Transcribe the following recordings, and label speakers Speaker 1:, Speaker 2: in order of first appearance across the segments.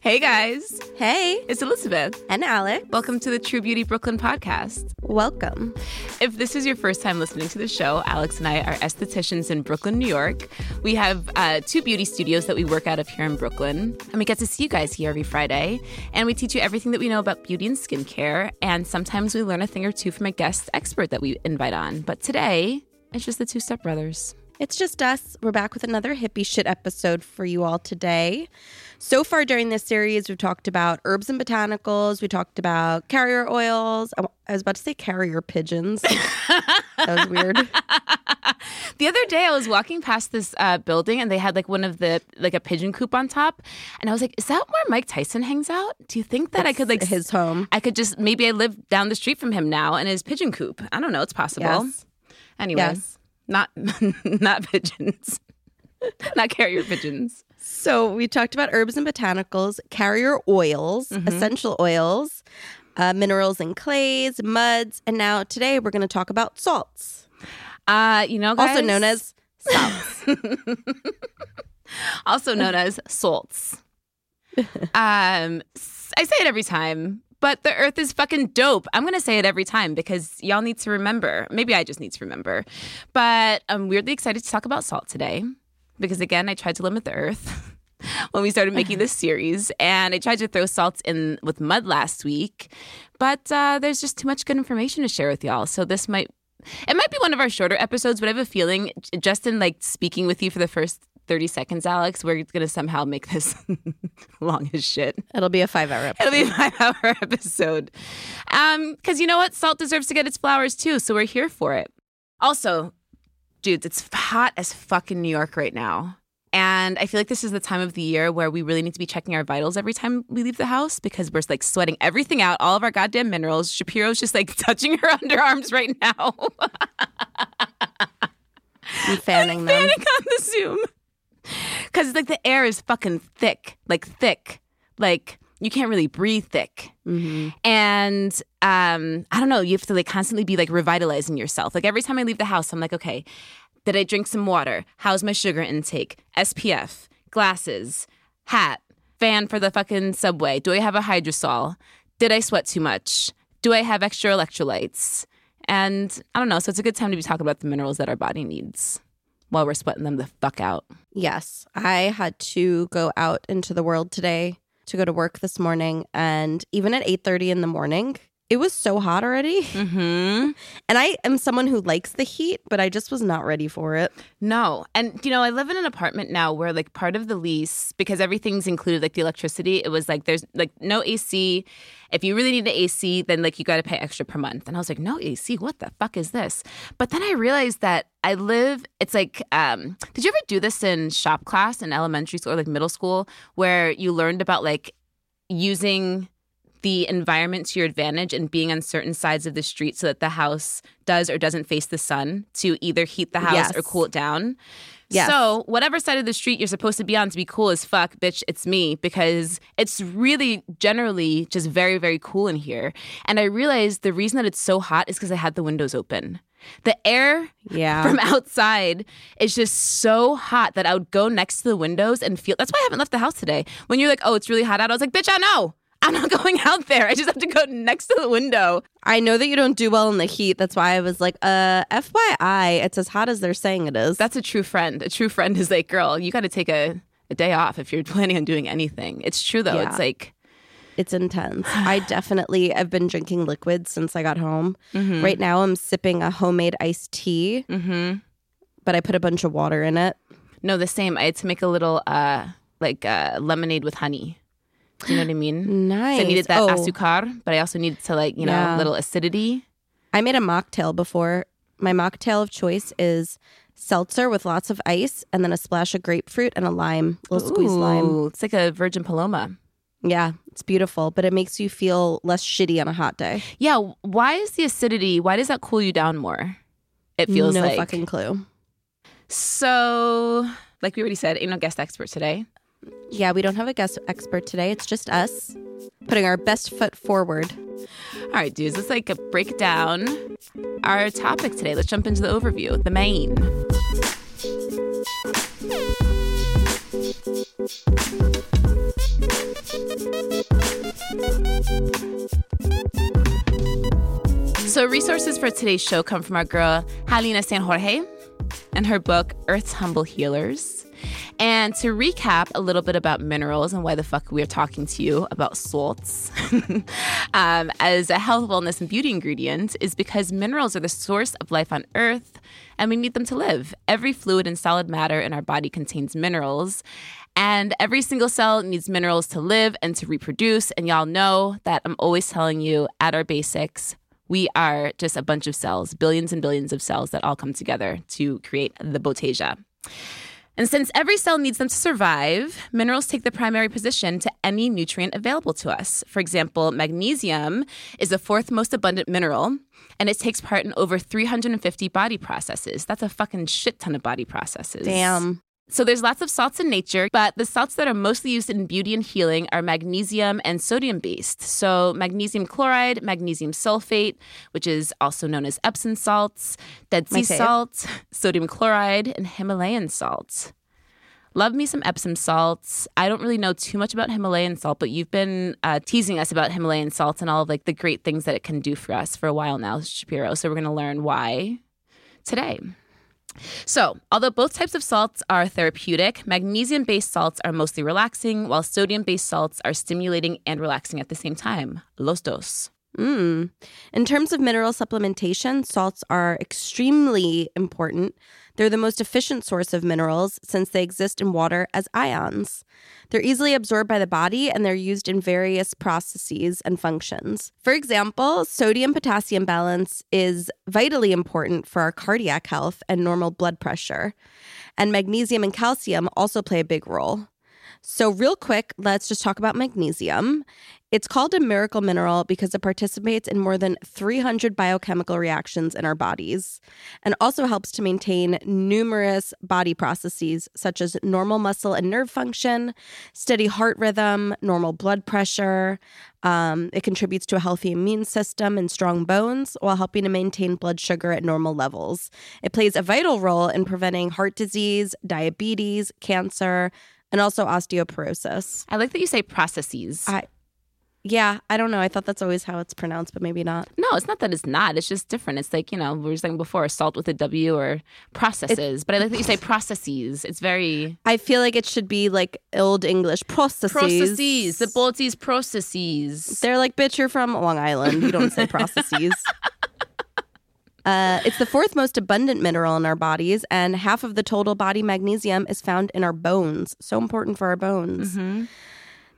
Speaker 1: Hey guys,
Speaker 2: Hey,
Speaker 1: it's Elizabeth.
Speaker 2: and Alec.
Speaker 1: Welcome to the True Beauty Brooklyn podcast.
Speaker 2: Welcome.
Speaker 1: If this is your first time listening to the show, Alex and I are estheticians in Brooklyn, New York. We have uh, two beauty studios that we work out of here in Brooklyn, and we get to see you guys here every Friday. And we teach you everything that we know about beauty and skincare, and sometimes we learn a thing or two from a guest expert that we invite on. But today, it's just the two stepbrothers.
Speaker 2: It's just us. We're back with another hippie shit episode for you all today. So far during this series, we've talked about herbs and botanicals. We talked about carrier oils. I was about to say carrier pigeons. that was weird.
Speaker 1: The other day, I was walking past this uh, building, and they had like one of the like a pigeon coop on top, and I was like, "Is that where Mike Tyson hangs out? Do you think that I could like
Speaker 2: his home.
Speaker 1: I could just maybe I live down the street from him now and his pigeon coop. I don't know. It's possible.
Speaker 2: Yes.
Speaker 1: Anyway,
Speaker 2: Yes.
Speaker 1: Not not pigeons, not carrier pigeons.
Speaker 2: So we talked about herbs and botanicals, carrier oils, essential oils, uh, minerals and clays, muds, and now today we're going to talk about salts,
Speaker 1: Uh, you know, guys,
Speaker 2: also known as salts.
Speaker 1: also known as salts. um, I say it every time, but the earth is fucking dope. I'm gonna say it every time because y'all need to remember. Maybe I just need to remember. But I'm weirdly excited to talk about salt today because again, I tried to limit the earth. When we started making this series, and I tried to throw salts in with mud last week, but uh, there's just too much good information to share with y'all. So this might it might be one of our shorter episodes, but I have a feeling j- just in like speaking with you for the first 30 seconds, Alex, we're gonna somehow make this long as shit.
Speaker 2: It'll be a five hour episode.
Speaker 1: It'll be a five hour episode. Um, because you know what? Salt deserves to get its flowers too, so we're here for it. Also, dudes, it's hot as fuck in New York right now. And I feel like this is the time of the year where we really need to be checking our vitals every time we leave the house because we're like sweating everything out, all of our goddamn minerals. Shapiro's just like touching her underarms right now.
Speaker 2: I'm fanning them.
Speaker 1: Fanning on the Zoom. Because like the air is fucking thick, like thick. Like you can't really breathe thick.
Speaker 2: Mm-hmm.
Speaker 1: And um, I don't know, you have to like constantly be like revitalizing yourself. Like every time I leave the house, I'm like, okay, did I drink some water? How's my sugar intake? SPF, glasses, hat, fan for the fucking subway. Do I have a hydrosol? Did I sweat too much? Do I have extra electrolytes? And I don't know. So it's a good time to be talking about the minerals that our body needs while we're sweating them the fuck out.
Speaker 2: Yes, I had to go out into the world today to go to work this morning, and even at eight thirty in the morning, it was so hot already.
Speaker 1: Mm-hmm.
Speaker 2: And I am someone who likes the heat, but I just was not ready for it.
Speaker 1: No. And, you know, I live in an apartment now where, like, part of the lease, because everything's included, like the electricity, it was like there's like no AC. If you really need the AC, then like you got to pay extra per month. And I was like, no AC, what the fuck is this? But then I realized that I live, it's like, um, did you ever do this in shop class in elementary school or like middle school where you learned about like using the environment to your advantage and being on certain sides of the street so that the house does or doesn't face the sun to either heat the house
Speaker 2: Yes.
Speaker 1: or cool it down.
Speaker 2: Yes.
Speaker 1: So, whatever side of the street you're supposed to be on to be cool as fuck, bitch, it's me because it's really generally just very, very cool in here. And I realized the reason that it's so hot is because I had the windows open. The air
Speaker 2: Yeah.
Speaker 1: from outside is just so hot that I would go next to the windows and feel. That's why I haven't left the house today. When you're like, oh, it's really hot out, I was like, bitch, I know. I'm not going out there. I just have to go next to the window.
Speaker 2: I know that you don't do well in the heat. That's why I was like, uh, FYI, it's as hot as they're saying it is.
Speaker 1: That's a true friend. A true friend is like, girl, you got to take a a day off if you're planning on doing anything. It's true though.
Speaker 2: Yeah.
Speaker 1: It's like
Speaker 2: It's intense. I definitely have been drinking liquids since I got home.
Speaker 1: Mm-hmm.
Speaker 2: Right now, I'm sipping a homemade iced tea,
Speaker 1: mhm.
Speaker 2: but I put a bunch of water in it.
Speaker 1: no, the same. I had to make a little uh like uh, lemonade with honey. Do you know what I mean?
Speaker 2: Nice.
Speaker 1: So I needed that
Speaker 2: oh,
Speaker 1: azúcar, but I also needed to like you know
Speaker 2: Yeah.
Speaker 1: a little acidity.
Speaker 2: I made a mocktail before. My mocktail of choice is seltzer with lots of ice and then a splash of grapefruit and a lime, little squeeze lime.
Speaker 1: It's like a Virgin Paloma.
Speaker 2: Yeah, it's beautiful, but it makes you feel less shitty on a hot day.
Speaker 1: Yeah. Why is the acidity? Why does that cool you down more? It feels
Speaker 2: no
Speaker 1: like
Speaker 2: fucking clue.
Speaker 1: so. Like we already said, ain't no guest expert today.
Speaker 2: Yeah, we don't have a guest expert today. It's just us putting our best foot forward.
Speaker 1: All right, dudes, let's like break down our topic today. Let's jump into the overview, the main. So, resources for today's show come from our girl, Halina San Jorge, and her book, Earth's Humble Healers. And to recap a little bit about minerals and why the fuck we're talking to you about salts um, as a health, wellness, and beauty ingredient is because minerals are the source of life on Earth and we need them to live. Every fluid and solid matter in our body contains minerals. And every single cell needs minerals to live and to reproduce. And y'all know that I'm always telling you at our basics, we are just a bunch of cells, billions and billions of cells that all come together to create the botasia. And since every cell needs them to survive, minerals take the primary position to any nutrient available to us. For example, magnesium is the fourth most abundant mineral, and it takes part in over 350 body processes. That's a fucking shit ton of body processes.
Speaker 2: Damn.
Speaker 1: So there's lots of salts in nature, but the salts that are mostly used in beauty and healing are magnesium and sodium based. So magnesium chloride, magnesium sulfate, which is also known as Epsom salts, Dead Sea salt, sodium chloride, and Himalayan salt. Love me some Epsom salts. I don't really know too much about Himalayan salt, but you've been uh, teasing us about Himalayan salts and all of like the great things that it can do for us for a while now, Shapiro. So we're going to learn why today. So, although both types of salts are therapeutic, magnesium based salts are mostly relaxing, while sodium based salts are stimulating and relaxing at the same time. Los dos.
Speaker 2: Mm. In terms of mineral supplementation, salts are extremely important. They're the most efficient source of minerals since they exist in water as ions. They're easily absorbed by the body and they're used in various processes and functions. For example, sodium potassium balance is vitally important for our cardiac health and normal blood pressure. And magnesium and calcium also play a big role. So, real quick, let's just talk about magnesium. It's called a miracle mineral because it participates in more than 300 biochemical reactions in our bodies and also helps to maintain numerous body processes such as normal muscle and nerve function, steady heart rhythm, normal blood pressure. Um, it contributes to a healthy immune system and strong bones while helping to maintain blood sugar at normal levels. It plays a vital role in preventing heart disease, diabetes, cancer, and also osteoporosis.
Speaker 1: I like that you say processes.
Speaker 2: I yeah, I don't know. I thought that's always how it's pronounced, but maybe not.
Speaker 1: no, it's not that it's not. It's just different. It's like, you know, we were saying before, salt with a W or processes. but I like that you say processes. It's very
Speaker 2: I feel like it should be like old English processes.
Speaker 1: processes. The Balti's processes.
Speaker 2: They're like, bitch, you're from Long Island. You don't say processes. Uh, it's the fourth most abundant mineral in our bodies, and half of the total body magnesium is found in our bones. So important for our bones.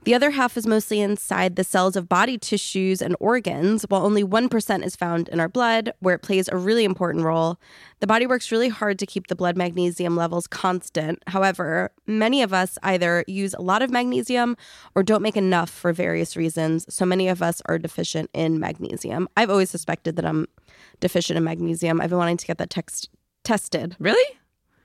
Speaker 2: The other half is mostly inside the cells of body tissues and organs, while only 1% is found in our blood, where it plays a really important role. The body works really hard to keep the blood magnesium levels constant. However, many of us either use a lot of magnesium or don't make enough for various reasons. So many of us are deficient in magnesium. I've always suspected that I'm deficient in magnesium. I've been wanting to get that text- tested.
Speaker 1: Really?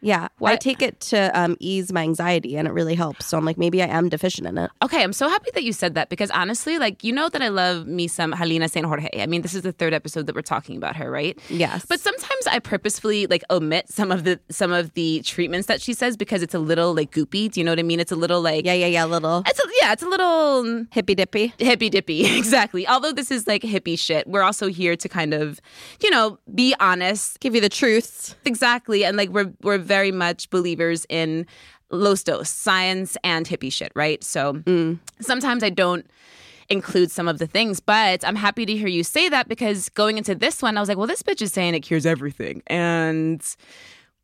Speaker 2: Yeah, I take it to um, ease my anxiety, and it really helps. So I'm like, maybe I am deficient in it.
Speaker 1: Okay, I'm so happy that you said that because honestly, like, you know that I love me some Halina San Jorge. I mean, this is the third episode that we're talking about her, right?
Speaker 2: Yes,
Speaker 1: But sometimes I purposefully like omit some of the some of the treatments that she says because it's a little like goopy. Do you know what I mean? It's a little like
Speaker 2: yeah, yeah, yeah, little
Speaker 1: It's a, yeah, it's a little
Speaker 2: hippy dippy.
Speaker 1: hippy dippy. exactly. Although this is like hippie shit, we're also here to kind of, you know, be honest.
Speaker 2: Give you the truths.
Speaker 1: Exactly. And like we're we're very much believers in Los Dos, science and hippie shit, right? So mm. sometimes I don't include some of the things, but I'm happy to hear you say that because going into this one, I was like, well, this bitch is saying it cures everything. And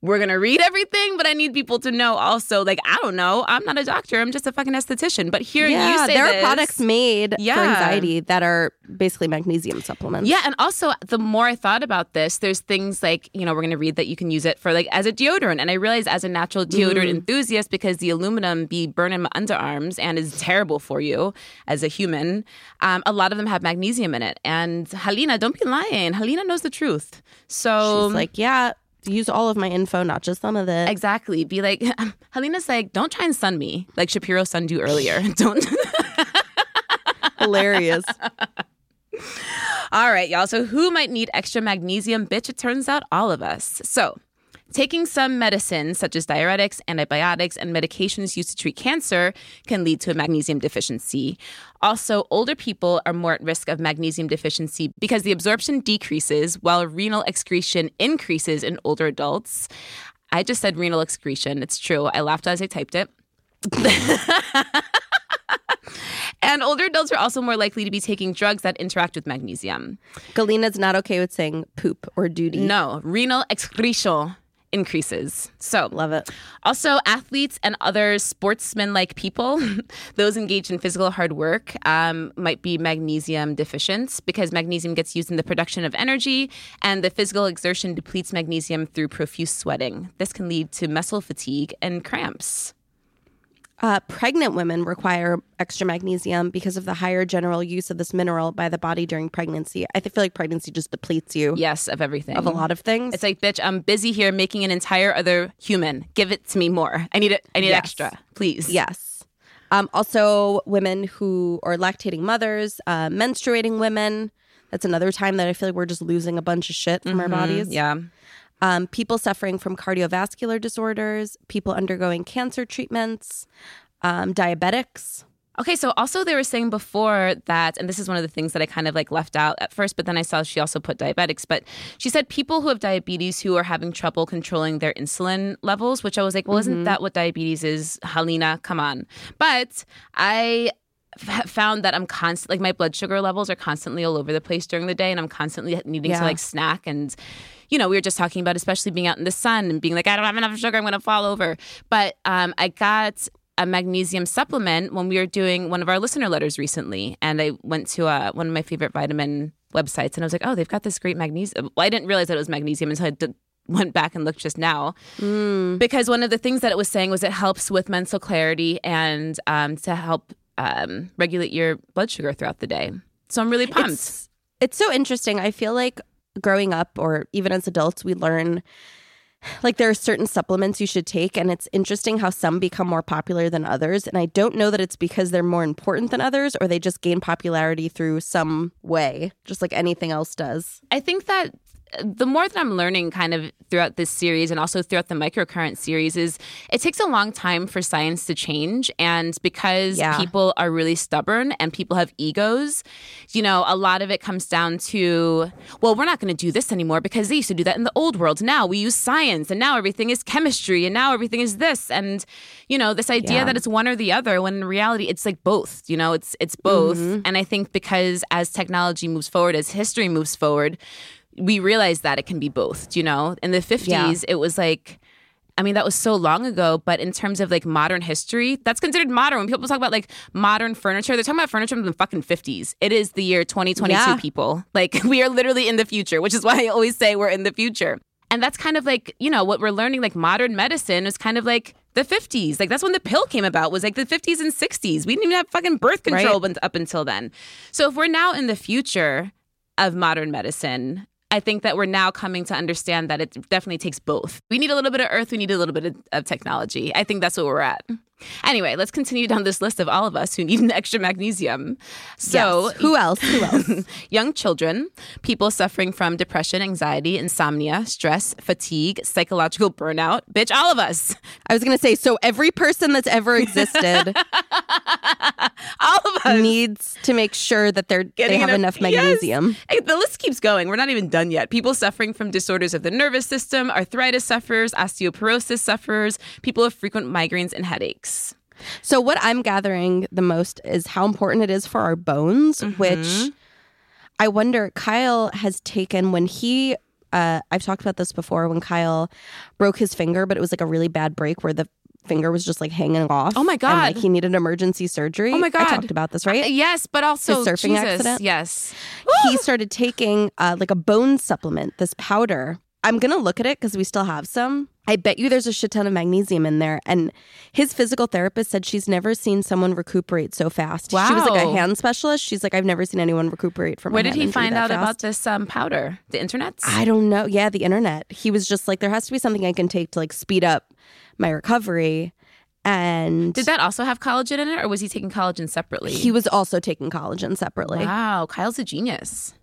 Speaker 1: we're gonna read everything, but I need people to know also, like, I don't know, I'm not a doctor, I'm just a fucking esthetician. But here
Speaker 2: yeah,
Speaker 1: you say
Speaker 2: there
Speaker 1: this,
Speaker 2: are products made
Speaker 1: Yeah.
Speaker 2: for anxiety that are basically magnesium supplements.
Speaker 1: Yeah, and also the more I thought about this, there's things like, you know, we're going to read that you can use it for like as a deodorant. And I realized as a natural deodorant enthusiast, because the aluminum be burning my underarms and is terrible for you as a human, um, a lot of them have magnesium in it. And Halina, don't be lying. Halina knows the truth. So
Speaker 2: She's like, yeah, use all of my info, not just some of it.
Speaker 1: Exactly. Be like, Helena's like, don't try and sun me like Shapiro sunned you earlier. Don't.
Speaker 2: Hilarious.
Speaker 1: All right, y'all. So, who might need extra magnesium? Bitch, it turns out all of us. So, taking some medicines such as diuretics, antibiotics, and medications used to treat cancer can lead to a magnesium deficiency. Also, older people are more at risk of magnesium deficiency because the absorption decreases while renal excretion increases in older adults. I just said renal excretion. It's true. I laughed as I typed it. and older adults are also more likely to be taking drugs that interact with magnesium.
Speaker 2: Halina's not okay with saying poop or duty.
Speaker 1: No, renal excretion increases. So,
Speaker 2: Love it.
Speaker 1: also athletes and other sportsmen-like people, those engaged in physical hard work, um, might be magnesium deficient because magnesium gets used in the production of energy, and the physical exertion depletes magnesium through profuse sweating. This can lead to muscle fatigue and cramps.
Speaker 2: Uh, pregnant women require extra magnesium because of the higher general use of this mineral by the body during pregnancy. I feel like pregnancy just depletes you
Speaker 1: Yes, of everything.
Speaker 2: of a lot of things.
Speaker 1: It's like, bitch, I'm busy here making an entire other human. Give it to me more. I need it. I need
Speaker 2: Yes.
Speaker 1: extra, please.
Speaker 2: yes. Um, also, women who are lactating mothers, uh, menstruating women. That's another time that I feel like we're just losing a bunch of shit from our bodies.
Speaker 1: Yeah.
Speaker 2: Um, people suffering from cardiovascular disorders, people undergoing cancer treatments, um, diabetics.
Speaker 1: Okay, so also they were saying before that, and this is one of the things that I kind of like left out at first, but then I saw she also put diabetics. But she said people who have diabetes who are having trouble controlling their insulin levels, which I was like, well, isn't that what diabetes is? Halina, come on. But I found that I'm constant, like my blood sugar levels are constantly all over the place during the day, and I'm constantly needing
Speaker 2: Yeah.
Speaker 1: to like snack and. You know, we were just talking about, especially being out in the sun and being like, I don't have enough sugar, I'm gonna fall over. But um, I got a magnesium supplement when we were doing one of our listener letters recently. And I went to uh, one of my favorite vitamin websites and I was like, oh, they've got this great magnesium. Well, I didn't realize that it was magnesium until I did, went back and looked just now. Because one of the things that it was saying was it helps with mental clarity and um, to help um, regulate your blood sugar throughout the day. So I'm really pumped.
Speaker 2: It's, it's so interesting. I feel like growing up, or even as adults, we learn like there are certain supplements you should take, and it's interesting how some become more popular than others. And I don't know that it's because they're more important than others, or they just gain popularity through some way, just like anything else does.
Speaker 1: I think that the more that I'm learning kind of throughout this series and also throughout the microcurrent series is it takes a long time for science to change. And because
Speaker 2: Yeah.
Speaker 1: people are really stubborn and people have egos, you know, a lot of it comes down to, well, we're not going to do this anymore because they used to do that in the old world. Now we use science and now everything is chemistry and now everything is this. And, you know, this idea
Speaker 2: Yeah.
Speaker 1: that it's one or the other when in reality it's like both, you know, it's it's both. Mm-hmm. And I think because as technology moves forward, as history moves forward, we realize that it can be both, you know? In the 50s, it was like, I mean, that was so long ago, but in terms of like modern history, that's considered modern. When people talk about like modern furniture, they're talking about furniture from the fucking 50s. It is the year 2022,
Speaker 2: Yeah.
Speaker 1: people. Like, we are literally in the future, which is why I always say we're in the future. And that's kind of like, you know, what we're learning, like modern medicine is kind of like the 50s. Like, that's when the pill came about, was like the 50s and 60s. We didn't even have fucking birth control
Speaker 2: Right.
Speaker 1: up until then. So if we're now in the future of modern medicine, I think that we're now coming to understand that it definitely takes both. We need a little bit of earth, we need a little bit of, of technology. I think that's what we're at. Anyway, let's continue down this list of all of us who need an extra magnesium. So,
Speaker 2: Yes. who else? Who else?
Speaker 1: young children, people suffering from depression, anxiety, insomnia, stress, fatigue, psychological burnout. Bitch, all of us.
Speaker 2: I was going to say, so every person that's ever existed
Speaker 1: All of us.
Speaker 2: needs to make sure that they're they
Speaker 1: Getting
Speaker 2: have
Speaker 1: enough-
Speaker 2: enough magnesium.
Speaker 1: Yes. The list keeps going. We're not even done yet. People suffering from disorders of the nervous system, arthritis sufferers, osteoporosis sufferers, people with frequent migraines and headaches.
Speaker 2: So what I'm gathering the most is how important it is for our bones,
Speaker 1: Mm-hmm.
Speaker 2: which I wonder Kyle has taken when he uh, I've talked about this before when Kyle broke his finger, but it was like a really bad break where the finger was just like hanging off.
Speaker 1: Oh my
Speaker 2: and,
Speaker 1: God.
Speaker 2: like he needed emergency surgery.
Speaker 1: Oh my god!
Speaker 2: I talked about this, right?
Speaker 1: Uh, yes, but also
Speaker 2: His surfing
Speaker 1: Jesus,
Speaker 2: accident?
Speaker 1: Yes.
Speaker 2: he started taking uh, like a bone supplement, this powder. I'm gonna look at it because we still have some. I bet you there's a shit ton of magnesium in there. And his physical therapist said she's never seen someone recuperate so fast. She was like a hand specialist. She's like, I've never seen anyone recuperate from.
Speaker 1: Where did he find out
Speaker 2: fast."
Speaker 1: about this um, powder? The internet?
Speaker 2: I don't know. Yeah, the internet. He was just like, there has to be something I can take to like speed up my recovery. And
Speaker 1: Did that also have collagen in it, or was he taking collagen separately?
Speaker 2: he was also taking collagen separately.
Speaker 1: Wow, Kyle's a genius.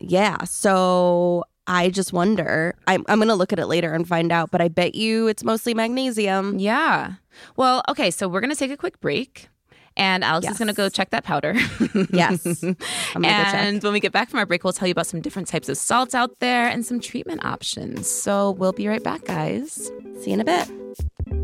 Speaker 2: Yeah. So I just wonder. I'm, I'm going to look at it later and find out, but I bet you it's mostly magnesium.
Speaker 1: Yeah. Well, okay, so we're gonna take a quick break. And Alex is going to go check that powder.
Speaker 2: Yes. I'm going to go check.
Speaker 1: and when we get back from our break, we'll tell you about some different types of salts out there and some treatment options. So we'll be right back, guys.
Speaker 2: See you in a bit.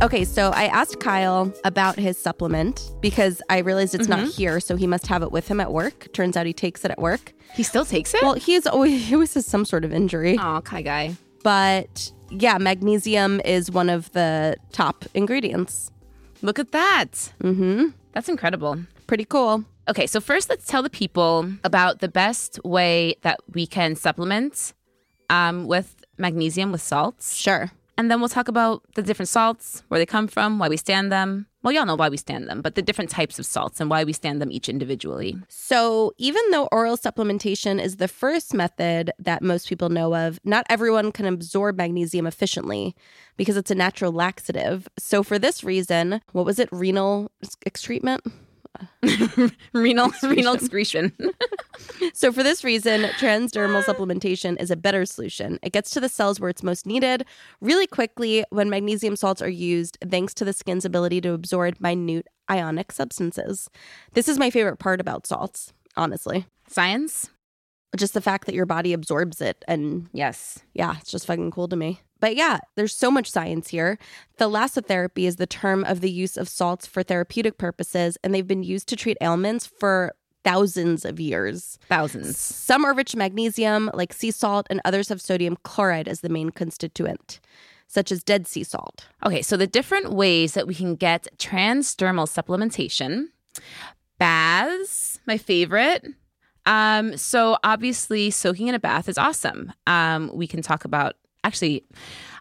Speaker 2: Okay, so I asked Kyle about his supplement because I realized it's not here, so he must have it with him at work. Turns out he takes it at work.
Speaker 1: He still takes it?
Speaker 2: Well, he's always he always has some sort of injury.
Speaker 1: oh, Kai guy.
Speaker 2: But yeah, magnesium is one of the top ingredients.
Speaker 1: Look at that. Mm-hmm. That's incredible.
Speaker 2: Pretty cool.
Speaker 1: Okay, so first let's tell the people about the best way that we can supplement um, with magnesium with salts.
Speaker 2: Sure.
Speaker 1: And then we'll talk about the different salts, where they come from, why we stand them. Well, y'all know why we stand them, but the different types of salts and why we stand them each individually.
Speaker 2: So, even though oral supplementation is the first method that most people know of, not everyone can absorb magnesium efficiently because it's a natural laxative. So, for this reason, what was it? Renal excrement?
Speaker 1: Renal renal excretion.
Speaker 2: So, for this reason, transdermal supplementation is a better solution. It gets to the cells where it's most needed really quickly when magnesium salts are used, thanks to the skin's ability to absorb minute ionic substances. This is my favorite part about salts, honestly.
Speaker 1: Science?
Speaker 2: Just the fact that your body absorbs it and
Speaker 1: Yes.
Speaker 2: yeah, it's just fucking cool to me. But yeah, there's so much science here. Thalassotherapy is the term of the use of salts for therapeutic purposes, and they've been used to treat ailments for thousands of years.
Speaker 1: Thousands.
Speaker 2: Some are rich in magnesium, like sea salt, and others have sodium chloride as the main constituent, such as dead sea salt.
Speaker 1: Okay, so the different ways that we can get transdermal supplementation. Baths, my favorite. Um, so obviously soaking in a bath is awesome. Um, we can talk about actually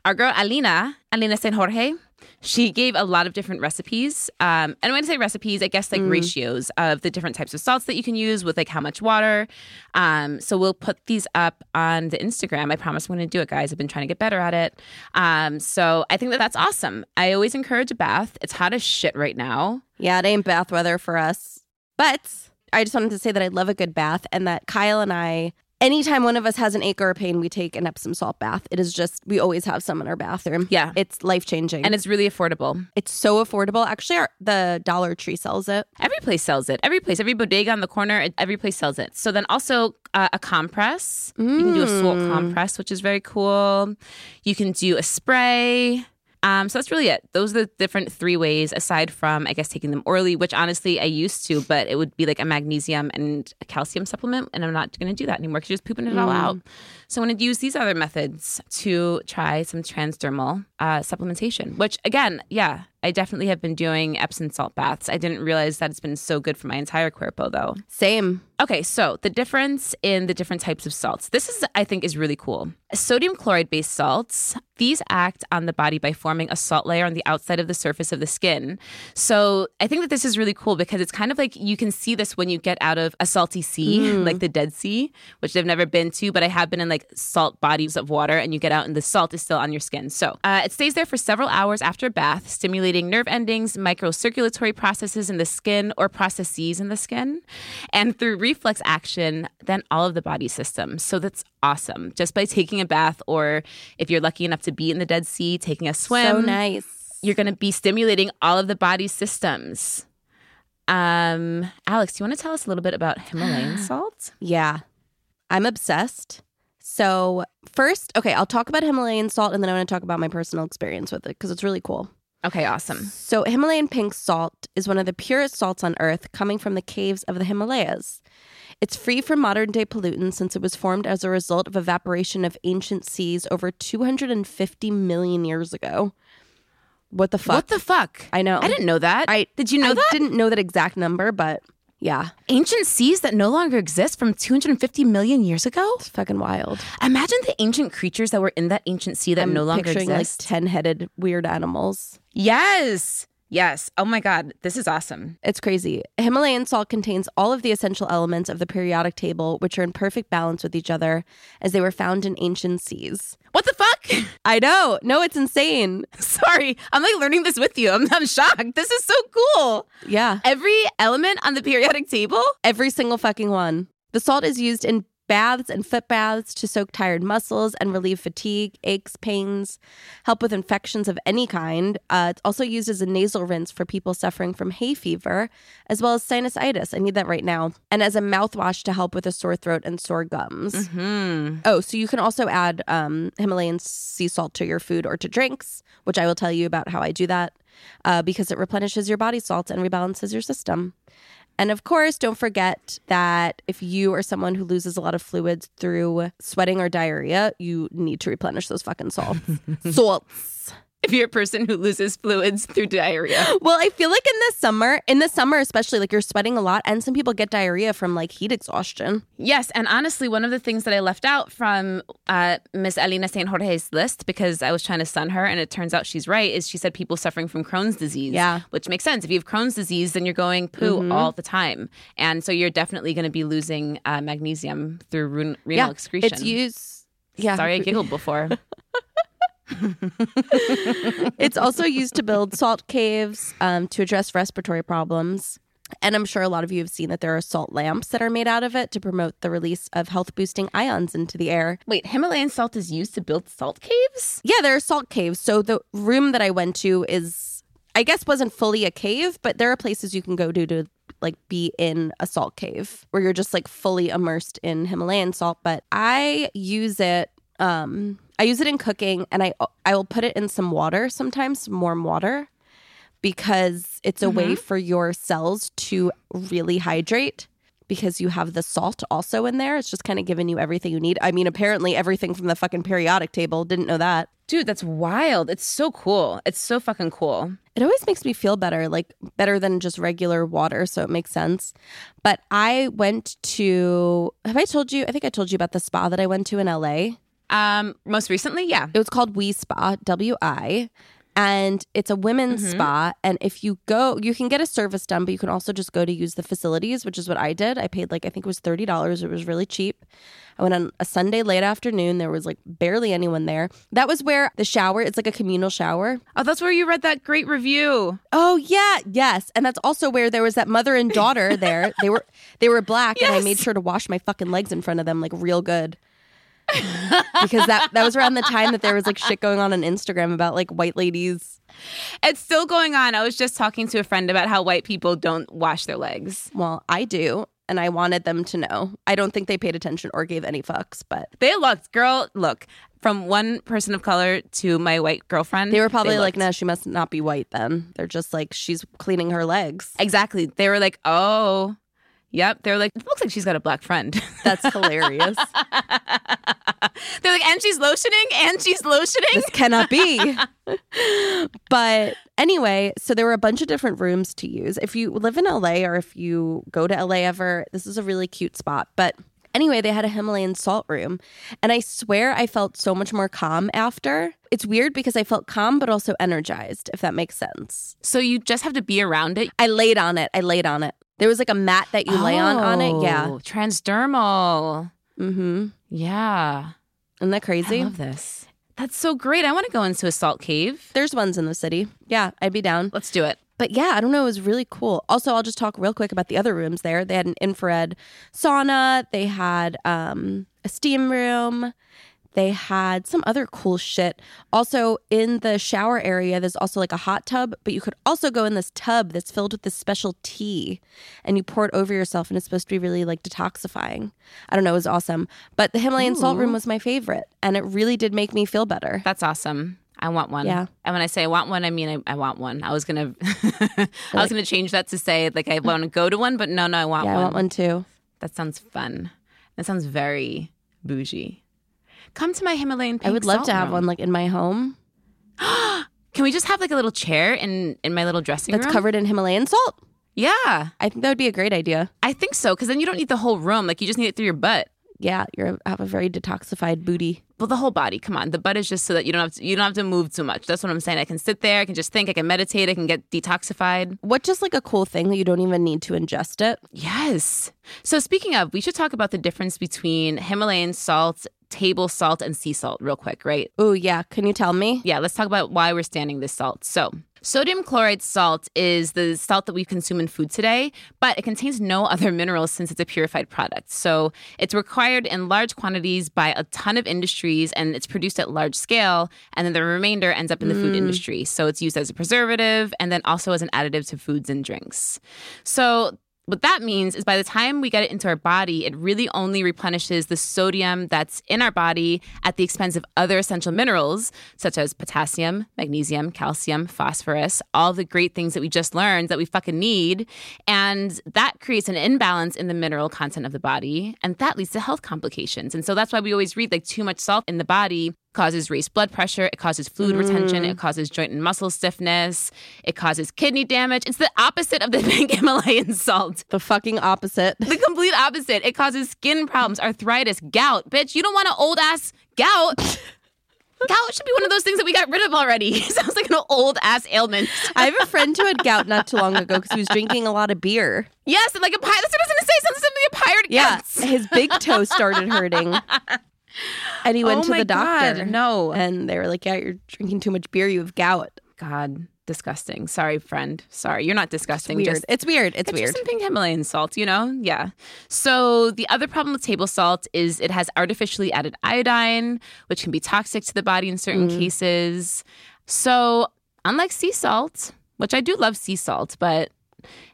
Speaker 1: our girl Alina, Alina San Jorge. She gave a lot of different recipes. Um, and when I say recipes, I guess like ratios of the different types of salts that you can use with like how much water. Um, so we'll put these up on the Instagram. I promise I'm going to do it, guys. I've been trying to get better at it. Um, so I think that that's awesome. I always encourage a bath. It's hot as shit right now.
Speaker 2: Yeah, it ain't bath weather for us. But I just wanted to say that I love a good bath and that Kyle and I, anytime one of us has an ache or a pain, we take an Epsom salt bath. It is just, we always have some in our bathroom.
Speaker 1: Yeah.
Speaker 2: It's life changing.
Speaker 1: And it's really affordable.
Speaker 2: it's so affordable. Actually, our, the Dollar Tree sells it.
Speaker 1: Every place sells it. Every place, every bodega on the corner, every place sells it. So then also uh, a compress. You can do a salt compress, which is very cool. You can do a spray. Um, so that's really it. Those are the different three ways, aside from, I guess, taking them orally, which honestly I used to, but it would be like a magnesium and a calcium supplement. And I'm not going to do that anymore because you're just pooping it all out. So I wanted to use these other methods to try some transdermal uh, supplementation, which again, yeah, I definitely have been doing Epsom salt baths. I didn't realize that it's been so good for my entire cuerpo, though.
Speaker 2: Same.
Speaker 1: Okay, so the difference in the different types of salts. This is, I think, is really cool. Sodium chloride based salts, these act on the body by forming a salt layer on the outside of the surface of the skin. So I think that this is really cool because it's kind of like you can see this when you get out of a salty sea, like the Dead Sea, which I've never been to, but I have been in like salt bodies of water and you get out and the salt is still on your skin. So uh, it stays there for several hours after a bath, stimulating nerve endings, microcirculatory processes in the skin or processes in the skin. And through reflex action, then all of the body systems. So that's awesome. Just by taking a bath, or if you're lucky enough to be in the Dead Sea, taking a swim.
Speaker 2: So nice.
Speaker 1: You're going to be stimulating all of the body systems. Um, Alex, do you want to tell us a little bit about Himalayan salt?
Speaker 2: Yeah. I'm obsessed. So, first, okay, I'll talk about Himalayan salt and then I want to talk about my personal experience with it because it's really cool.
Speaker 1: Okay, awesome.
Speaker 2: So, Himalayan pink salt is one of the purest salts on earth coming from the caves of the Himalayas. It's free from modern day pollutants since it was formed as a result of evaporation of ancient seas over 250 million years ago. What the fuck?
Speaker 1: What the fuck?
Speaker 2: I know.
Speaker 1: I didn't know that.
Speaker 2: I
Speaker 1: Did you know
Speaker 2: I
Speaker 1: that?
Speaker 2: didn't know that exact number, but yeah,
Speaker 1: Ancient seas that no longer exist from 250 million years ago?
Speaker 2: it's fucking wild.
Speaker 1: Imagine the ancient creatures that were in that ancient sea that
Speaker 2: I'm
Speaker 1: no longer
Speaker 2: picturing
Speaker 1: exist.
Speaker 2: like 10 headed weird animals.
Speaker 1: yes. Yes. Oh my God. This is awesome.
Speaker 2: It's crazy. Himalayan salt contains all of the essential elements of the periodic table, which are in perfect balance with each other, as they were found in ancient seas.
Speaker 1: What the fuck?
Speaker 2: I know. No, it's insane.
Speaker 1: Sorry. I'm like learning this with you. I'm, I'm shocked. This is so cool.
Speaker 2: Yeah.
Speaker 1: Every element on the periodic table?
Speaker 2: Every single fucking one. The salt is used in baths and foot baths to soak tired muscles and relieve fatigue, aches, pains, help with infections of any kind. Uh, it's also used as a nasal rinse for people suffering from hay fever, as well as sinusitis. I need that right now. And as a mouthwash to help with a sore throat and sore gums.
Speaker 1: Hmm.
Speaker 2: Oh, so you can also add um, Himalayan sea salt to your food or to drinks, which I will tell you about how I do that uh, because it replenishes your body salt and rebalances your system. And of course, don't forget that if you are someone who loses a lot of fluids through sweating or diarrhea, you need to replenish those fucking salts. salts.
Speaker 1: If you're a person who loses fluids through diarrhea.
Speaker 2: Well, I feel like in the summer, in the summer especially, like you're sweating a lot, and some people get diarrhea from like heat exhaustion.
Speaker 1: Yes, and honestly, one of the things that I left out from uh, Miss Elena St. Jorge's list, because I was trying to sun her, and it turns out she's right, is she said people suffering from Crohn's disease.
Speaker 2: Yeah.
Speaker 1: Which makes sense. If you have Crohn's disease, then you're going poo all the time. And so you're definitely going to be losing uh, magnesium through ren- renal excretion.
Speaker 2: It's used. Yeah,
Speaker 1: Sorry, I giggled before.
Speaker 2: it's also used to build salt caves um, to address respiratory problems. And I'm sure a lot of you have seen that there are salt lamps that are made out of it to promote the release of health boosting ions into the air.
Speaker 1: Wait, Himalayan salt is used to build salt caves?
Speaker 2: Yeah, there are salt caves. So the room that I went to is, I guess, wasn't fully a cave, but there are places you can go to to like be in a salt cave where you're just like fully immersed in Himalayan salt. But I use it. Um, I use it in cooking, and I I will put it in some water sometimes, some warm water, because it's a way for your cells to really hydrate. Because you have the salt also in there. It's just kind of giving you everything you need. I mean, apparently everything from the fucking periodic table. Didn't know that.
Speaker 1: Dude, that's wild. It's so cool. It's so fucking cool.
Speaker 2: It always makes me feel better, like better than just regular water. So it makes sense. But I went to, have I told you? I think I told you about the spa that I went to in LA.
Speaker 1: Um, most recently, yeah.
Speaker 2: It was called Wi Spa, W I. And it's a women's spa. And if you go, you can get a service done, but you can also just go to use the facilities, which is what I did. I paid like, I think it was $30. It was really cheap. I went on a Sunday late afternoon. There was like barely anyone there. That was where the shower, it's like a communal shower.
Speaker 1: Oh, that's where you read that great review.
Speaker 2: Oh yeah, yes. And that's also where there was that mother and daughter there. They were they were black and I made sure to wash my fucking legs in front of them like real good. Because that that was around the time that there was like shit going on on Instagram about like white ladies.
Speaker 1: It's still going on. I was just talking to a friend about how white people don't wash their legs.
Speaker 2: Well, I do and I wanted them to know. I don't think they paid attention or gave any fucks, but
Speaker 1: They looked, girl, look, from one person of color to my white girlfriend.
Speaker 2: they were probably like,
Speaker 1: looked.
Speaker 2: "No, she must not be white then." They're just like she's cleaning her legs.
Speaker 1: Exactly. They were like, oh, yep. They're like, it looks like she's got a black friend.
Speaker 2: That's hilarious.
Speaker 1: They're like, and she's lotioning, and she's lotioning.
Speaker 2: this cannot be. but anyway, so there were a bunch of different rooms to use. If you live in LA or if you go to LA ever, this is a really cute spot. But anyway, they had a Himalayan salt room. And I swear I felt so much more calm after. It's weird because I felt calm but also energized, if that makes sense.
Speaker 1: So you just have to be around it.
Speaker 2: I laid on it. I laid on it. There was like a mat that you lay on on it. Yeah.
Speaker 1: Oh, transdermal.
Speaker 2: Mm-hmm.
Speaker 1: Yeah,
Speaker 2: Isn't that crazy?
Speaker 1: I love this. That's so great. I want to go into a salt cave.
Speaker 2: There's ones in the city. Yeah, I'd be down.
Speaker 1: Let's do it.
Speaker 2: But yeah, I don't know. It was really cool. Also, I'll just talk real quick about the other rooms there. They had an infrared sauna. They had um, a steam room. They had some other cool shit. Also, in the shower area, there's also like a hot tub, but you could also go in this tub that's filled with this special tea and you pour it over yourself, and it's supposed to be really like detoxifying. I don't know. It was awesome. But the Himalayan salt room was my favorite, and it really did make me feel better.
Speaker 1: That's awesome. I want one.
Speaker 2: Yeah.
Speaker 1: And when I say I want one, I mean I, I want one. I was gonna, I was gonna change that to say like I want to go to one, but no, no, I want
Speaker 2: Yeah,
Speaker 1: one.
Speaker 2: I want one too.
Speaker 1: That sounds fun. That sounds very bougie. Come to my Himalayan. Pink
Speaker 2: I would love to have
Speaker 1: room.
Speaker 2: one like in my home
Speaker 1: Can we just have like a little chair in in my little dressing room?
Speaker 2: that's
Speaker 1: room?
Speaker 2: covered in Himalayan salt.
Speaker 1: Yeah,
Speaker 2: I think that would be a great idea.
Speaker 1: I think so. Because then you don't need the whole room. Like you just need it through your butt.
Speaker 2: Yeah, you have a very detoxified booty.
Speaker 1: Well, the whole body. Come on, the butt is just so that you don't have to, you don't have to move too much. That's what I'm saying. I can sit there. I can just think. I can meditate. I can get detoxified.
Speaker 2: What just like a cool thing that you don't even need to ingest it?
Speaker 1: Yes. So speaking of, we should talk about the difference between Himalayan salt, table salt, and sea salt real quick, right?
Speaker 2: Oh yeah, can you tell me?
Speaker 1: Yeah, let's talk about why we're standing this salt. So, sodium chloride salt is the salt that we consume in food today, but it contains no other minerals since it's a purified product. So, it's required in large quantities by a ton of industries and it's produced at large scale. And then the remainder ends up in the food mm. industry. So, it's used as a preservative and then also as an additive to foods and drinks. So, what that means is by the time we get it into our body, it really only replenishes the sodium that's in our body at the expense of other essential minerals such as potassium, magnesium, calcium, phosphorus, all the great things that we just learned that we fucking need. And that creates an imbalance in the mineral content of the body. And that leads to health complications. And so that's why we always read like too much salt in the body causes raised blood pressure, it causes fluid retention, it mm. causes joint and muscle stiffness, it causes kidney damage. It's the opposite of the pink Himalayan salt.
Speaker 2: The fucking opposite.
Speaker 1: The complete opposite. It causes skin problems, arthritis, gout. Bitch, you don't want an old ass gout. Gout should be one of those things that we got rid of already. Sounds like an old ass ailment.
Speaker 2: I have a friend who had gout not too long ago because he was drinking a lot of beer.
Speaker 1: Yes, and like a pirate. That's what I was going to say. Sounds something a pirate
Speaker 2: Yeah,
Speaker 1: gets.
Speaker 2: his big toe started hurting. And he went
Speaker 1: Oh
Speaker 2: to the doctor.
Speaker 1: God, no.
Speaker 2: And they were like, Yeah, you're drinking too much beer. You have gout.
Speaker 1: God, disgusting. Sorry, friend. Sorry, you're not disgusting.
Speaker 2: Weird.
Speaker 1: Just
Speaker 2: it's weird. It's
Speaker 1: Get
Speaker 2: weird.
Speaker 1: you some pink Himalayan salt, you know? Yeah. So the other problem with table salt is it has artificially added iodine, which can be toxic to the body in certain
Speaker 2: Mm.
Speaker 1: cases. So unlike sea salt, which I do love sea salt, but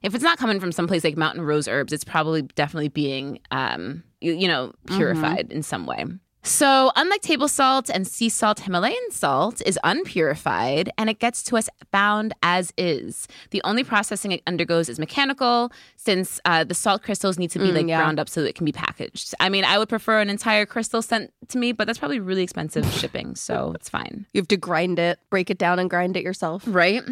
Speaker 1: if it's not coming from someplace like Mountain Rose Herbs, it's probably definitely being, um, you, you know,
Speaker 2: Mm-hmm.
Speaker 1: purified in some way. So, unlike table salt and sea salt, Himalayan salt is unpurified and it gets to us bound as is. The only processing it undergoes is mechanical, since uh, the salt crystals need to be like
Speaker 2: yeah.
Speaker 1: ground up so that it can be packaged. I mean, I would prefer an entire crystal sent to me, but that's probably really expensive shipping, so it's fine.
Speaker 2: You have to grind it, break it down, and grind it yourself.
Speaker 1: Right?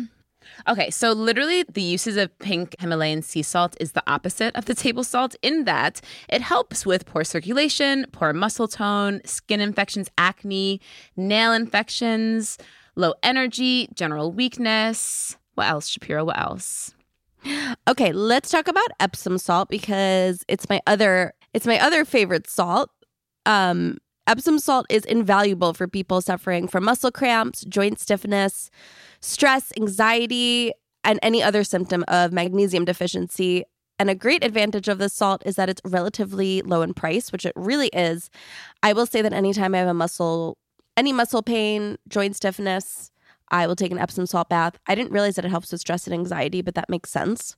Speaker 1: Okay, so literally the uses of pink Himalayan sea salt is the opposite of the table salt in that it helps with poor circulation, poor muscle tone, skin infections, acne, nail infections, low energy, general weakness. What else, Shapiro? What else?
Speaker 2: Okay, let's talk about Epsom salt because it's my other it's my other favorite salt. Um Epsom salt is invaluable for people suffering from muscle cramps, joint stiffness, stress, anxiety, and any other symptom of magnesium deficiency. And a great advantage of this salt is that it's relatively low in price, which it really is. I will say that anytime I have a muscle any muscle pain, joint stiffness, I will take an Epsom salt bath. I didn't realize that it helps with stress and anxiety, but that makes sense.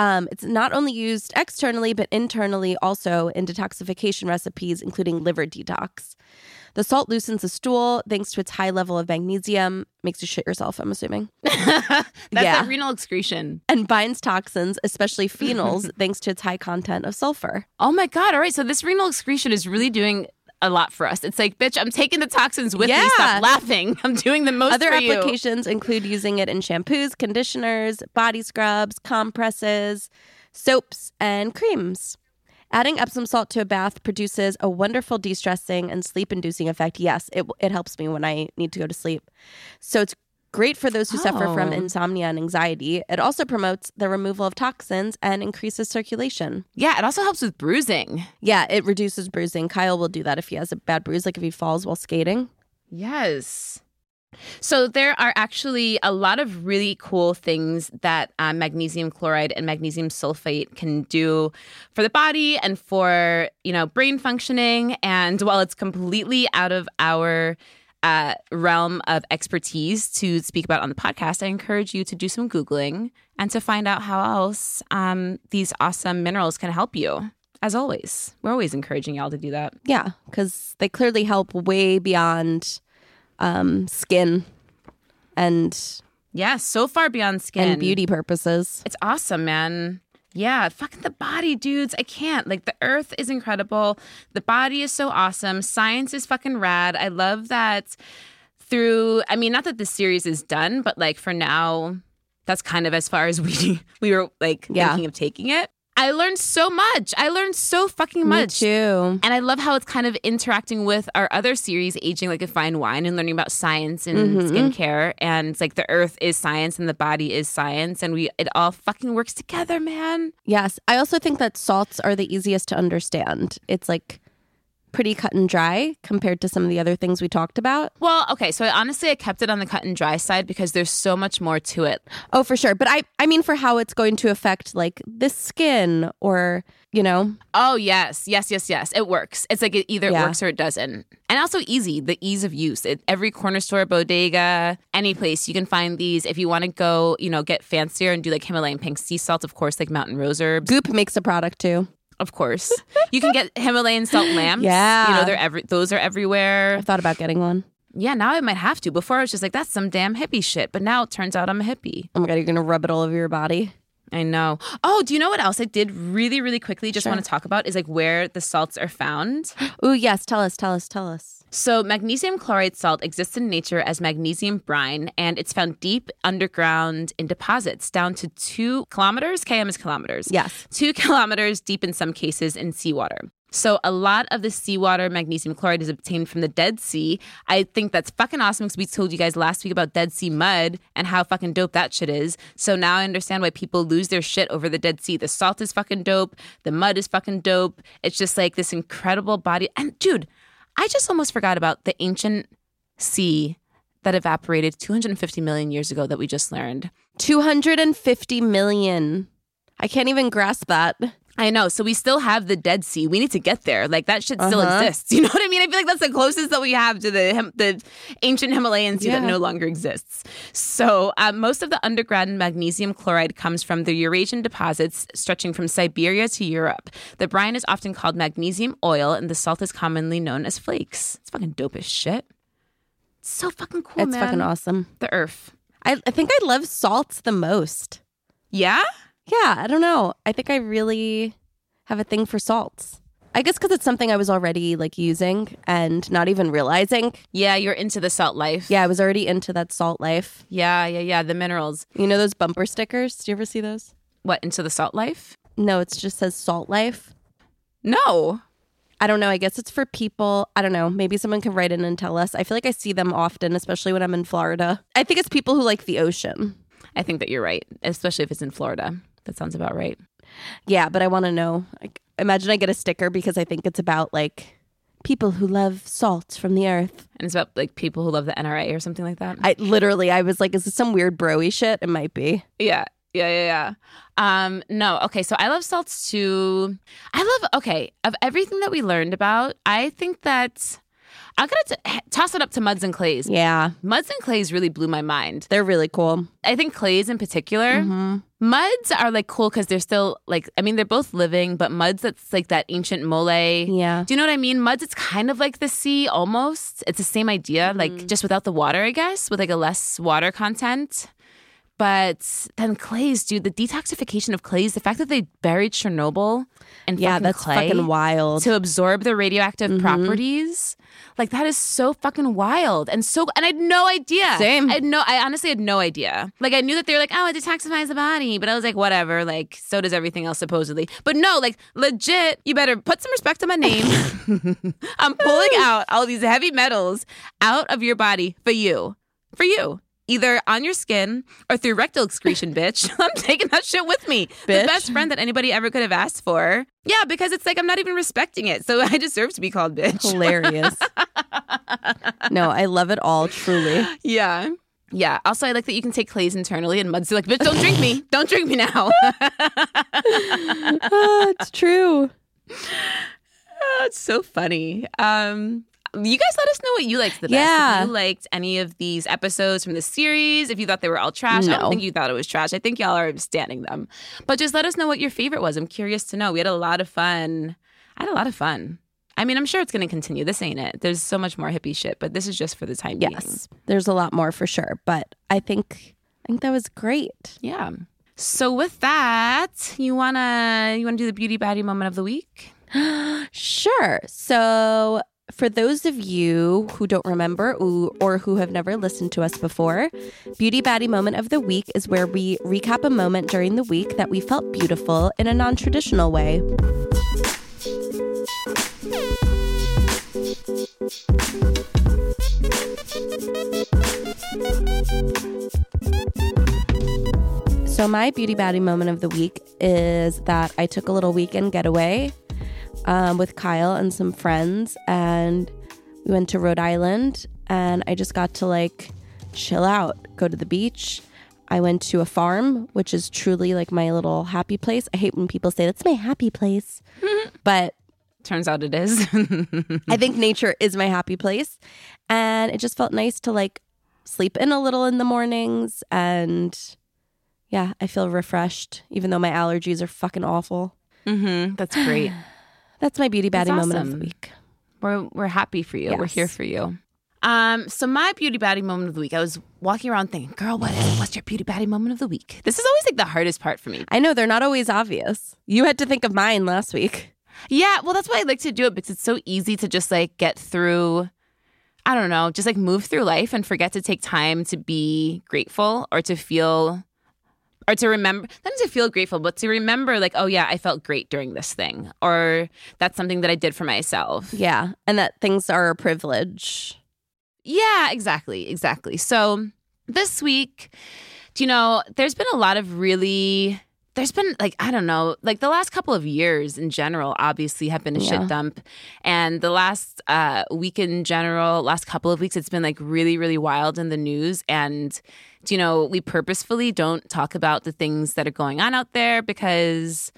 Speaker 2: Um, it's not only used externally, but internally also in detoxification recipes, including liver detox. The salt loosens the stool thanks to its high level of magnesium, makes you shit yourself, I'm assuming,
Speaker 1: That's
Speaker 2: Yeah.
Speaker 1: renal excretion.
Speaker 2: and binds toxins, especially phenols, thanks to its high content of sulfur.
Speaker 1: Oh my God. All right. So this renal excretion is really doing a lot for us. It's like, bitch, I'm taking the toxins with me. Stop laughing. I'm doing the most
Speaker 2: Other
Speaker 1: for you.
Speaker 2: applications include using it in shampoos, conditioners, body scrubs, compresses, soaps, and creams. Adding Epsom salt to a bath produces a wonderful de stressing and sleep inducing effect. Yes, it, it helps me when I need to go to sleep. So it's great for those who suffer from
Speaker 1: Oh.
Speaker 2: insomnia and anxiety. It also promotes the removal of toxins and increases circulation.
Speaker 1: Yeah, it also helps with bruising.
Speaker 2: Yeah, it reduces bruising. Kyle will do that if he has a bad bruise, like if he falls while skating.
Speaker 1: Yes. So there are actually a lot of really cool things that um, magnesium chloride and magnesium sulfate can do for the body and for you know brain functioning. And while it's completely out of our uh, realm of expertise to speak about on the podcast, I encourage you to do some googling and to find out how else um, these awesome minerals can help you. As always, we're always encouraging y'all to do that.
Speaker 2: Yeah, because they clearly help way beyond um, skin and
Speaker 1: Yeah, so far beyond skin
Speaker 2: and beauty purposes.
Speaker 1: It's awesome, man. Yeah, fucking the body, dudes. I can't. Like, the earth is incredible. The body is so awesome. Science is fucking rad. I love that through, I mean, not that the series is done, but like for now, that's kind of as far as we we were like
Speaker 2: Yeah.
Speaker 1: thinking of taking it. I learned so much. I learned so fucking much.
Speaker 2: Me too.
Speaker 1: And I love how it's kind of interacting with our other series, Aging Like a Fine Wine, and learning about science and
Speaker 2: Mm-hmm.
Speaker 1: skincare. And it's like the earth is science and the body is science. And we it all fucking works together, man.
Speaker 2: Yes, I also think that salts are the easiest to understand. It's like pretty cut and dry compared to some of the other things we talked about.
Speaker 1: Well, okay, so honestly I kept it on the cut and dry side because there's so much more to it.
Speaker 2: Oh, for sure. But I I mean for how it's going to affect like the skin or, you know,
Speaker 1: Oh yes, yes, yes, yes. It works. It's like it either
Speaker 2: Yeah.
Speaker 1: works or it doesn't. And also easy, the ease of use. It, every corner store, bodega, any place you can find these. If you want to go, you know, get fancier and do like Himalayan pink sea salt, of course, like mountain rose herbs.
Speaker 2: Goop makes a product too.
Speaker 1: Of course, you can get Himalayan salt lamps.
Speaker 2: Yeah.
Speaker 1: you know they're every those are everywhere.
Speaker 2: I thought about getting one.
Speaker 1: Yeah, now I might have to. Before I was just like, that's some damn hippie shit. But now it turns out I'm a hippie.
Speaker 2: Oh my god, you're gonna rub it all over your body.
Speaker 1: I know. Oh, do you know what else I did really, really quickly? Just want to talk about is like where the salts are found.
Speaker 2: Ooh, yes, tell us, tell us, tell us.
Speaker 1: So, magnesium chloride salt exists in nature as magnesium brine, and it's found deep underground in deposits down to two kilometers. KM is kilometers.
Speaker 2: Yes.
Speaker 1: Two kilometers deep in some cases in seawater. So, a lot of the seawater magnesium chloride is obtained from the Dead Sea. I think that's fucking awesome because we told you guys last week about Dead Sea mud and how fucking dope that shit is. So, now I understand why people lose their shit over the Dead Sea. The salt is fucking dope. The mud is fucking dope. It's just like this incredible body. And, dude, I just almost forgot about the ancient sea that evaporated 250 million years ago that we just learned.
Speaker 2: 250 million. I can't even grasp that.
Speaker 1: I know. So we still have the Dead Sea. We need to get there. Like that shit still
Speaker 2: Uh-huh.
Speaker 1: exists. You know what I mean? I feel like that's the closest that we have to the Him- the ancient Himalayan sea that no longer exists. So uh, most of the underground magnesium chloride comes from the Eurasian deposits stretching from Siberia to Europe. The brine is often called magnesium oil, and the salt is commonly known as flakes. It's fucking dope as shit. It's so fucking cool,
Speaker 2: it's
Speaker 1: man.
Speaker 2: fucking awesome.
Speaker 1: The earth.
Speaker 2: I, I think I love salts the most.
Speaker 1: Yeah.
Speaker 2: Yeah, I don't know. I think I really have a thing for salts. I guess because it's something I was already like using and not even realizing.
Speaker 1: Yeah, you're into the salt life.
Speaker 2: Yeah, I was already into that salt life.
Speaker 1: Yeah, yeah, yeah. The minerals.
Speaker 2: You know those bumper stickers? Do you ever see those?
Speaker 1: What, into the salt life?
Speaker 2: No, it just says salt life.
Speaker 1: No.
Speaker 2: I don't know. I guess it's for people. I don't know. Maybe someone can write in and tell us. I feel like I see them often, especially when I'm in Florida. I think it's people who like the ocean.
Speaker 1: I think that you're right, especially if it's in Florida. That sounds about right.
Speaker 2: Yeah, but I want to know. Like, imagine I get a sticker because I think it's about like people who love salt from the earth.
Speaker 1: And it's about like people who love the NRA or something like that.
Speaker 2: I literally, I was like, is this some weird broy shit? It might be.
Speaker 1: yeah. Yeah, yeah, yeah. Um, no, okay, so I love salts too. I love okay, of everything that we learned about, I think that I gotta t- toss it up to muds and clays.
Speaker 2: Yeah,
Speaker 1: Muds and clays really blew my mind.
Speaker 2: they're really cool.
Speaker 1: I think clays in particular, muds are like cool because they're still like, I mean, they're both living, but muds that's like that ancient mole.
Speaker 2: Yeah.
Speaker 1: Do you know what I mean? Muds, it's kind of like the sea almost. It's the same idea, like just without the water, I guess, with like a less water content. But then clays, dude, the detoxification of clays, the fact that they buried Chernobyl and
Speaker 2: Yeah,
Speaker 1: fucking
Speaker 2: that's
Speaker 1: clay
Speaker 2: fucking wild.
Speaker 1: to absorb the radioactive
Speaker 2: Mm-hmm.
Speaker 1: properties. Like that is so fucking wild and so and I had no idea.
Speaker 2: Same.
Speaker 1: I had no I honestly had no idea. Like I knew that they were like, oh, it detoxifies the body, but I was like, whatever. Like so does everything else supposedly. But no, like legit, you better put some respect on my name. I'm pulling out all these heavy metals out of your body for you. For you. Either on your skin or through rectal excretion, bitch. I'm taking that shit with me.
Speaker 2: Bitch.
Speaker 1: The best friend that anybody ever could have asked for. Yeah, because it's like I'm not even respecting it. So I deserve to be called bitch.
Speaker 2: Hilarious. No, I love it all, truly.
Speaker 1: Yeah. Yeah. Also, I like that you can take clays internally and muds like, bitch, don't drink me. Don't drink me now.
Speaker 2: Ah, it's true.
Speaker 1: Oh, it's so funny. Um, you guys let us know what you liked the best.
Speaker 2: Yeah.
Speaker 1: If you liked any of these episodes from the series, if you thought they were all trash. I don't think you thought it was trash. I think y'all are standing them. But just let us know what your favorite was. I'm curious to know. We had a lot of fun. I had a lot of fun. I mean, I'm sure it's going to continue. This ain't it. There's so much more hippie shit, but this is just for the time being.
Speaker 2: Yes, there's a lot more for sure, but I think I think that was great.
Speaker 1: Yeah. So with that, you wanna you wanna do the beauty baddie moment of the week?
Speaker 2: Sure. So, for those of you who don't remember or, or who have never listened to us before, Beauty Baddie Moment of the Week is where we recap a moment during the week that we felt beautiful in a non traditional way. So, my Beauty Baddie Moment of the Week is that I took a little weekend getaway um, with Kyle and some friends, and we went to Rhode Island, and I just got to like chill out, go to the beach. I went to a farm, which is truly like my little happy place. I hate when people say that's my happy place, but
Speaker 1: Turns out it is.
Speaker 2: I think nature is my happy place, and it just felt nice to like sleep in a little in the mornings, and yeah, I feel refreshed, even though my allergies are fucking awful.
Speaker 1: hmm That's great.
Speaker 2: That's my beauty baddie
Speaker 1: That's
Speaker 2: moment of the week.
Speaker 1: We're we're happy for you. We're here for you. Um, so my beauty baddie moment of the week, I was walking around thinking, girl, what is? What's your beauty baddie moment of the week? This is always like the hardest part for me.
Speaker 2: I know they're not always obvious. You had to think of mine last week.
Speaker 1: Yeah, well, that's why I like to do it because it's so easy to just like get through. I don't know, just like move through life and forget to take time to be grateful or to feel or to remember not to feel grateful, but to remember like, oh yeah, I felt great during this thing. Or that's something that I did for myself.
Speaker 2: Yeah, and that things are a privilege.
Speaker 1: Yeah, exactly, exactly. So this week, do you know, there's been a lot of really there's been like I don't know, like the last couple of years in general, obviously have been a
Speaker 2: Yeah.
Speaker 1: shit dump, and the last uh, week in general, last couple of weeks, it's been like really, really wild in the news. And you know, we purposefully don't talk about the things that are going on out there because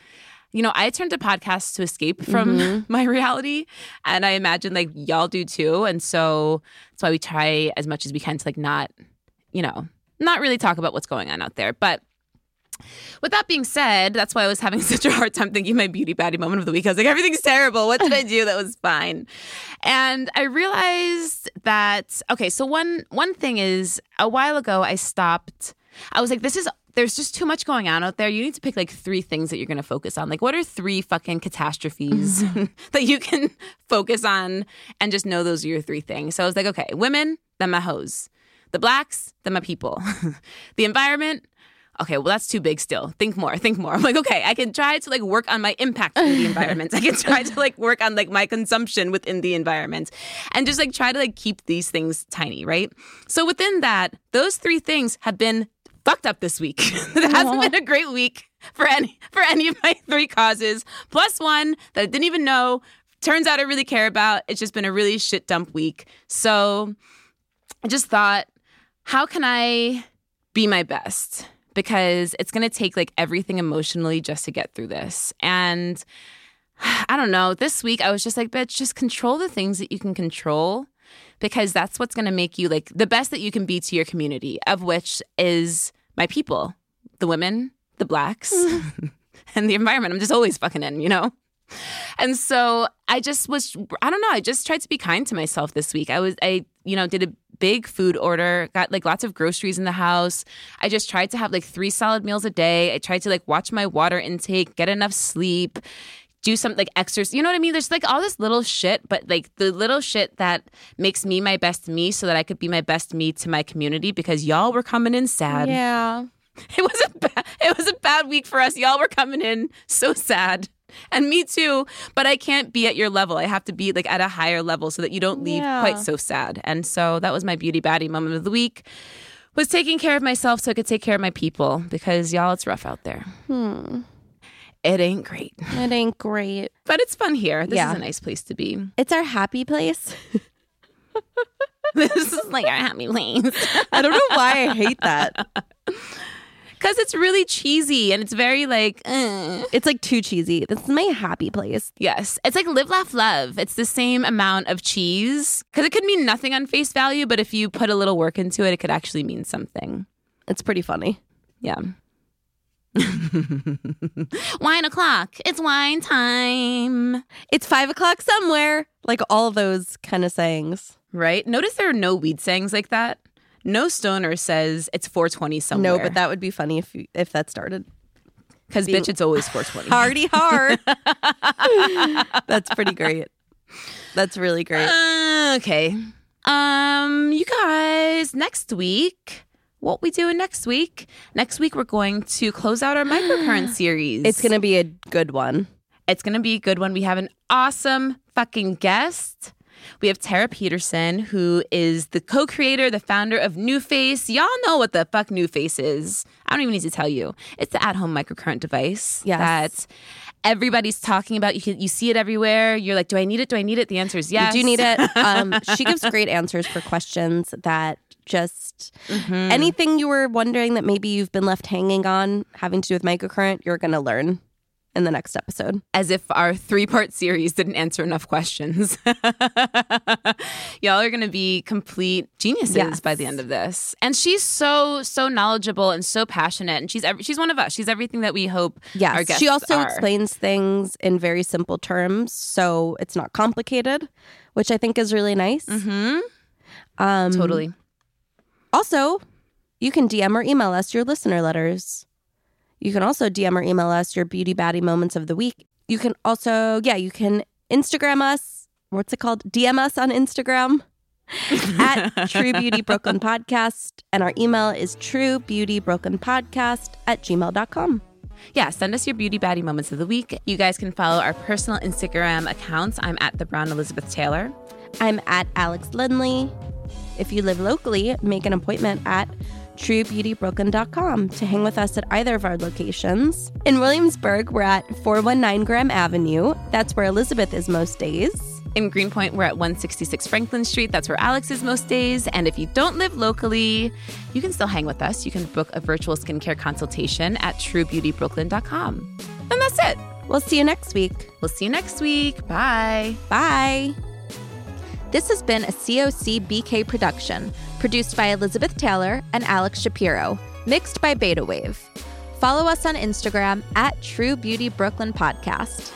Speaker 1: you know, I turned to podcasts to escape from my reality. And I imagine like y'all do too. And so that's why we try as much as we can to like not, you know, not really talk about what's going on out there. But with that being said, that's why I was having such a hard time thinking my beauty baddie moment of the week. I was like, everything's terrible. What did I do that was fine? And I realized that okay, so one one thing is a while ago I stopped. I was like, this is there's just too much going on out there. You need to pick like three things that you're going to focus on. Like, what are three fucking catastrophes that you can focus on and just know those are your three things? So I was like, okay, women, then my hoes. The blacks, then my people. the environment, okay, well, that's too big still. Think more, think more. I'm like, okay, I can try to like work on my impact in the environment. I can try to like work on like my consumption within the environment and just like try to like keep these things tiny, right? So within that, those three things have been fucked up this week. it hasn't been a great week for any for any of my three causes. Plus one that I didn't even know. Turns out I really care about. It's just been a really shit dump week. So I just thought, how can I be my best? Because it's going to take like everything emotionally just to get through this. And I don't know, this week I was just like, bitch, just control the things that you can control because that's what's going to make you like the best that you can be to your community, of which is my people, the women, the blacks, and the environment. I'm just always fucking in, you know? And so I just was, I don't know, I just tried to be kind to myself this week. I was, I, you know, did a big food order, got like lots of groceries in the house. I just tried to have like three solid meals a day. I tried to like watch my water intake, get enough sleep, do something like exercise. You know what I mean? There's like all this little shit, but like the little shit that makes me my best me so that I could be my best me to my community because y'all were coming in sad.
Speaker 2: Yeah.
Speaker 1: It was a bad, it was a bad week for us. Y'all were coming in so sad. And me too, but I can't be at your level. I have to be like at a higher level so that you don't leave
Speaker 2: Yeah.
Speaker 1: quite so sad. And so that was my beauty baddie moment of the week. Was taking care of myself so I could take care of my people because y'all, it's rough out there.
Speaker 2: Hmm.
Speaker 1: It ain't great,
Speaker 2: It ain't great.
Speaker 1: but it's fun here. This
Speaker 2: Yeah.
Speaker 1: is a nice place to be.
Speaker 2: It's our happy place.
Speaker 1: this is like our happy place.
Speaker 2: I don't know why I hate that.
Speaker 1: Because it's really cheesy and it's very like, uh.
Speaker 2: It's like too cheesy. This is my happy place.
Speaker 1: yes. It's like live, laugh, love. It's the same amount of cheese. Because it could mean nothing on face value, but if you put a little work into it, it could actually mean something.
Speaker 2: It's pretty funny.
Speaker 1: Yeah. wine o'clock. It's wine time.
Speaker 2: It's five o'clock somewhere. Like all those kind of sayings.
Speaker 1: Right? Notice there are no weed sayings like that. No stoner says it's 420 somewhere.
Speaker 2: No, but that would be funny if you, if that started.
Speaker 1: Because, bitch, it's always 420.
Speaker 2: Hardy hard. That's pretty great. That's really great.
Speaker 1: Uh, okay. Um, you guys, next week, what we doing next week? Next week we're going to close out our microcurrent series.
Speaker 2: It's gonna be a good one.
Speaker 1: it's gonna be a good one. We have an awesome fucking guest. We have Tera Peterson, who is the co-creator, the founder of NuFACE. Y'all know what the fuck NuFACE is. I don't even need to tell you. It's the at-home microcurrent device
Speaker 2: Yes.
Speaker 1: that everybody's talking about. You can you see it everywhere. You're like, do I need it? Do I need it? The answer is yes.
Speaker 2: You do need it. Um, she gives great answers for questions that just
Speaker 1: Mm-hmm.
Speaker 2: anything you were wondering that maybe you've been left hanging on having to do with microcurrent, you're gonna learn in the next episode.
Speaker 1: as if our three part series didn't answer enough questions. Y'all are going to be complete geniuses
Speaker 2: Yes.
Speaker 1: by the end of this. And she's so so knowledgeable and so passionate and she's every, she's one of us. She's everything that we hope our guests
Speaker 2: She also
Speaker 1: are.
Speaker 2: explains things in very simple terms, so it's not complicated, which I think is really nice.
Speaker 1: Mm-hmm.
Speaker 2: Um,
Speaker 1: Totally.
Speaker 2: Also, you can DM or email us your listener letters. You can also DM or email us your beauty baddie moments of the week. You can also, yeah, you can Instagram us. What's it called? DM us on Instagram at True Beauty Brooklyn Podcast. And our email is truebeautybrooklynpodcast at gmail.com.
Speaker 1: Yeah, send us your beauty baddie moments of the week. You guys can follow our personal Instagram accounts. I'm at the Brown Elizabeth Taylor.
Speaker 2: I'm at Alex Lindley. If you live locally, make an appointment at truebeautybrooklyn.com to hang with us at either of our locations. In Williamsburg, we're at 419 Graham Avenue. That's where Elizabeth is most days.
Speaker 1: In Greenpoint, we're at 166 Franklin Street. That's where Alex is most days. And if you don't live locally, you can still hang with us. You can book a virtual skincare consultation at truebeautybrooklyn.com. And that's it.
Speaker 2: We'll see you next week.
Speaker 1: We'll see you next week. Bye.
Speaker 2: Bye.
Speaker 3: This has been a COC BK production, produced by Elizabeth Taylor and Alex Shapiro, mixed by Beta Wave. Follow us on Instagram at True Beauty Brooklyn Podcast.